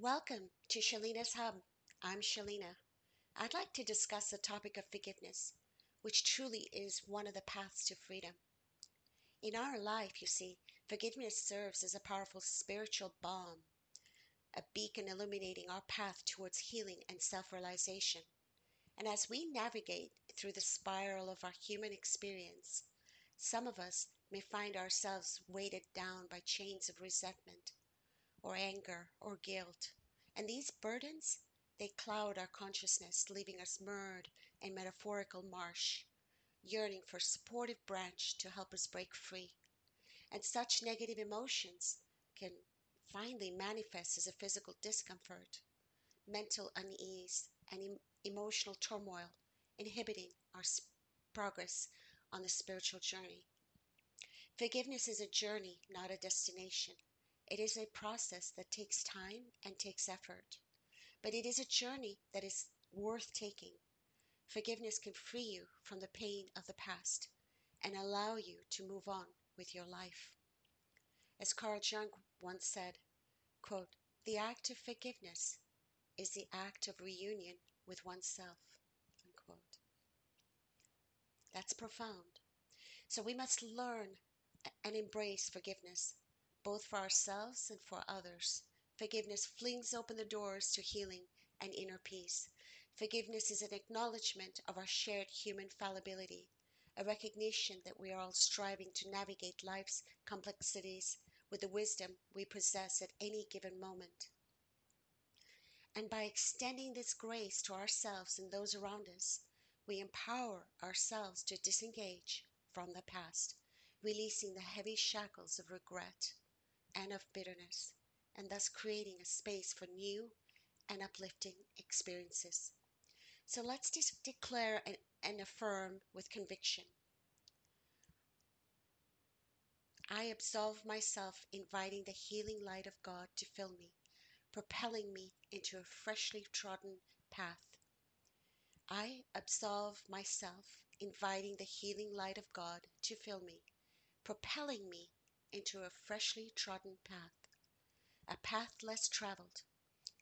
Welcome to Shalina's Hub. I'm Shalina. I'd like to discuss the topic of forgiveness, which truly is one of the paths to freedom. In our life, you see, forgiveness serves as a powerful spiritual balm, a beacon illuminating our path towards healing and self realization. And as we navigate through the spiral of our human experience, some of us may find ourselves weighted down by chains of resentment or anger or guilt. And these burdens, they cloud our consciousness, leaving us mired in metaphorical marsh, yearning for a supportive branch to help us break free. And such negative emotions can finally manifest as a physical discomfort, mental unease, and em- emotional turmoil, inhibiting our progress on the spiritual journey. Forgiveness is a journey, not a destination. It is a process that takes time and takes effort, but it is a journey that is worth taking. Forgiveness can free you from the pain of the past and allow you to move on with your life. As Carl Jung once said, quote, the act of forgiveness is the act of reunion with oneself. Unquote. That's profound. So we must learn and embrace forgiveness, both for ourselves and for others. Forgiveness flings open the doors to healing and inner peace. Forgiveness is an acknowledgement of our shared human fallibility, a recognition that we are all striving to navigate life's complexities with the wisdom we possess at any given moment. And by extending this grace to ourselves and those around us, we empower ourselves to disengage from the past releasing the heavy shackles of regret and of bitterness, and thus creating a space for new and uplifting experiences. So let's declare and, and affirm with conviction. I absolve myself, inviting the healing light of God to fill me, propelling me into a freshly trodden path. I absolve myself, inviting the healing light of God to fill me, propelling me into a freshly trodden path, a path less traveled,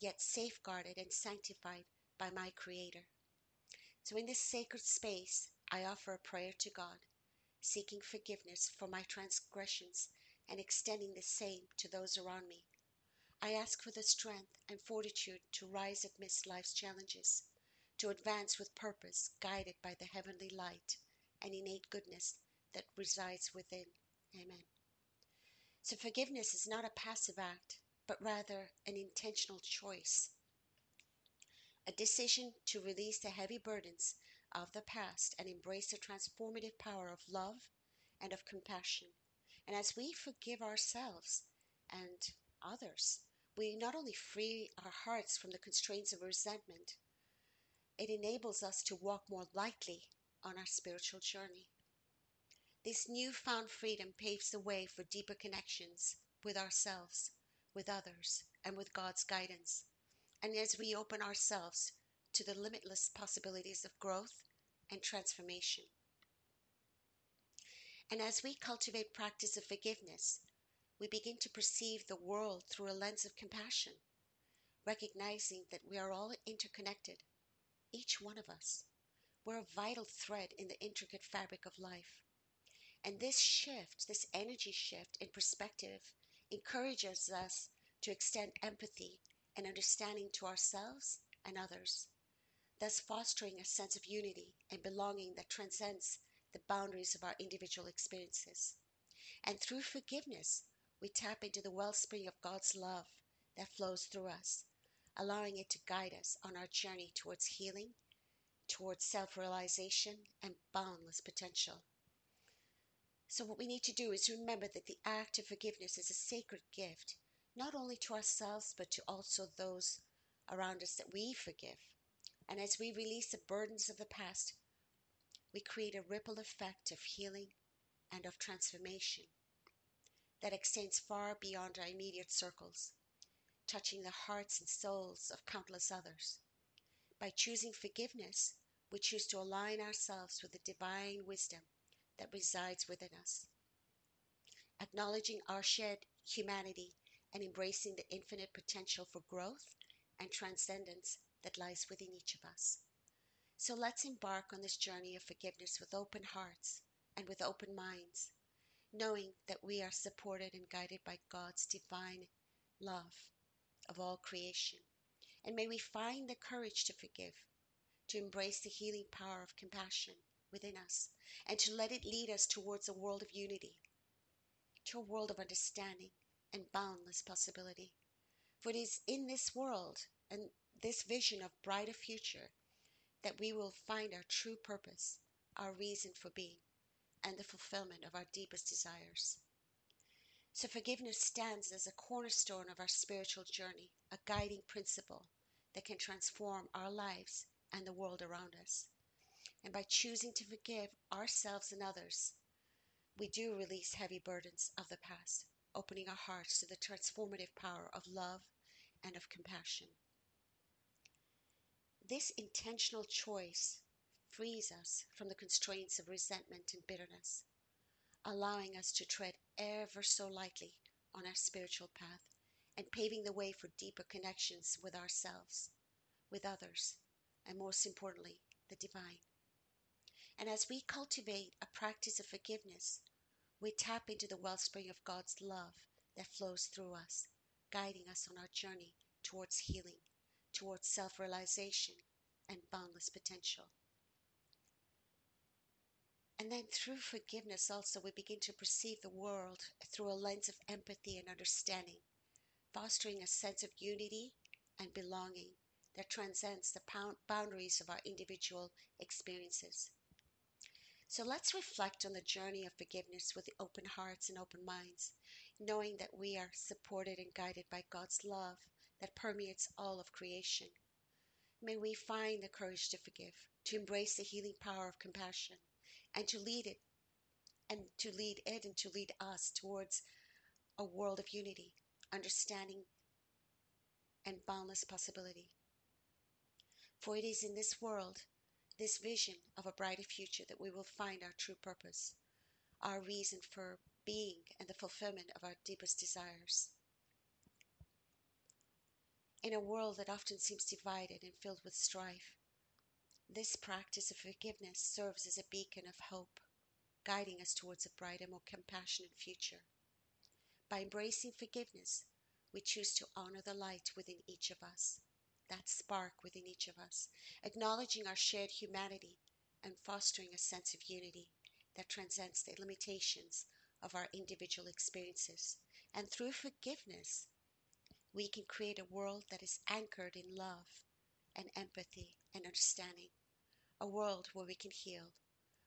yet safeguarded and sanctified by my Creator. So, in this sacred space, I offer a prayer to God, seeking forgiveness for my transgressions and extending the same to those around me. I ask for the strength and fortitude to rise amidst life's challenges, to advance with purpose, guided by the heavenly light and innate goodness that resides within. Amen. So forgiveness is not a passive act, but rather an intentional choice. A decision to release the heavy burdens of the past and embrace the transformative power of love and of compassion. And as we forgive ourselves and others, we not only free our hearts from the constraints of resentment, it enables us to walk more lightly on our spiritual journey. This newfound freedom paves the way for deeper connections with ourselves, with others, and with God's guidance. And as we open ourselves to the limitless possibilities of growth and transformation. And as we cultivate practice of forgiveness, we begin to perceive the world through a lens of compassion, recognizing that we are all interconnected, each one of us. We're a vital thread in the intricate fabric of life. And this shift, this energy shift in perspective, encourages us to extend empathy and understanding to ourselves and others, thus fostering a sense of unity and belonging that transcends the boundaries of our individual experiences. And through forgiveness, we tap into the wellspring of God's love that flows through us, allowing it to guide us on our journey towards healing, towards self realization, and boundless potential. So, what we need to do is remember that the act of forgiveness is a sacred gift, not only to ourselves, but to also those around us that we forgive. And as we release the burdens of the past, we create a ripple effect of healing and of transformation that extends far beyond our immediate circles, touching the hearts and souls of countless others. By choosing forgiveness, we choose to align ourselves with the divine wisdom that resides within us. Acknowledging our shared humanity and embracing the infinite potential for growth and transcendence that lies within each of us. So let's embark on this journey of forgiveness with open hearts and with open minds, knowing that we are supported and guided by God's divine love of all creation. And may we find the courage to forgive, to embrace the healing power of compassion within us, and to let it lead us towards a world of unity, to a world of understanding and boundless possibility. For it is in this world and this vision of brighter future that we will find our true purpose, our reason for being, and the fulfillment of our deepest desires. So, forgiveness stands as a cornerstone of our spiritual journey, a guiding principle that can transform our lives and the world around us. And by choosing to forgive ourselves and others, we do release heavy burdens of the past, opening our hearts to the transformative power of love and of compassion. This intentional choice frees us from the constraints of resentment and bitterness, allowing us to tread ever so lightly on our spiritual path and paving the way for deeper connections with ourselves, with others, and most importantly, the divine. And as we cultivate a practice of forgiveness, we tap into the wellspring of God's love that flows through us, guiding us on our journey towards healing towards self realization and boundless potential. And then through forgiveness, also, we begin to perceive the world through a lens of empathy and understanding, fostering a sense of unity and belonging that transcends the boundaries of our individual experiences. So let's reflect on the journey of forgiveness with open hearts and open minds, knowing that we are supported and guided by God's love that permeates all of creation. May we find the courage to forgive, to embrace the healing power of compassion, and to lead it, and to lead it and to lead us towards a world of unity, understanding, and boundless possibility. For it is in this world, this vision of a brighter future, that we will find our true purpose, our reason for being, and the fulfillment of our deepest desires. In a world that often seems divided and filled with strife, this practice of forgiveness serves as a beacon of hope, guiding us towards a brighter, more compassionate future. By embracing forgiveness, we choose to honor the light within each of us, that spark within each of us, acknowledging our shared humanity and fostering a sense of unity that transcends the limitations of our individual experiences. And through forgiveness, we can create a world that is anchored in love and empathy and understanding, a world where we can heal,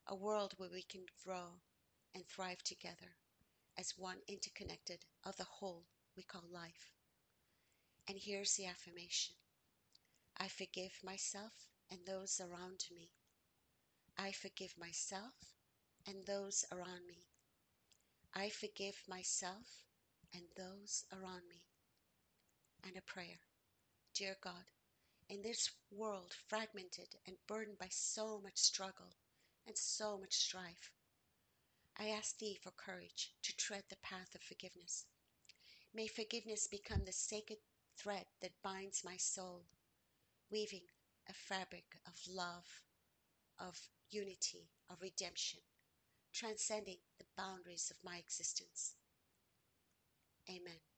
a world where we can grow and thrive together as one interconnected of the whole we call life. And here's the affirmation I forgive myself and those around me. I forgive myself and those around me. I forgive myself and those around me and a prayer. Dear God, in this world fragmented and burdened by so much struggle and so much strife, I ask Thee for courage to tread the path of forgiveness. May forgiveness become the sacred thread that binds my soul, weaving a fabric of love, of unity, of redemption, transcending the boundaries of my existence. Amen.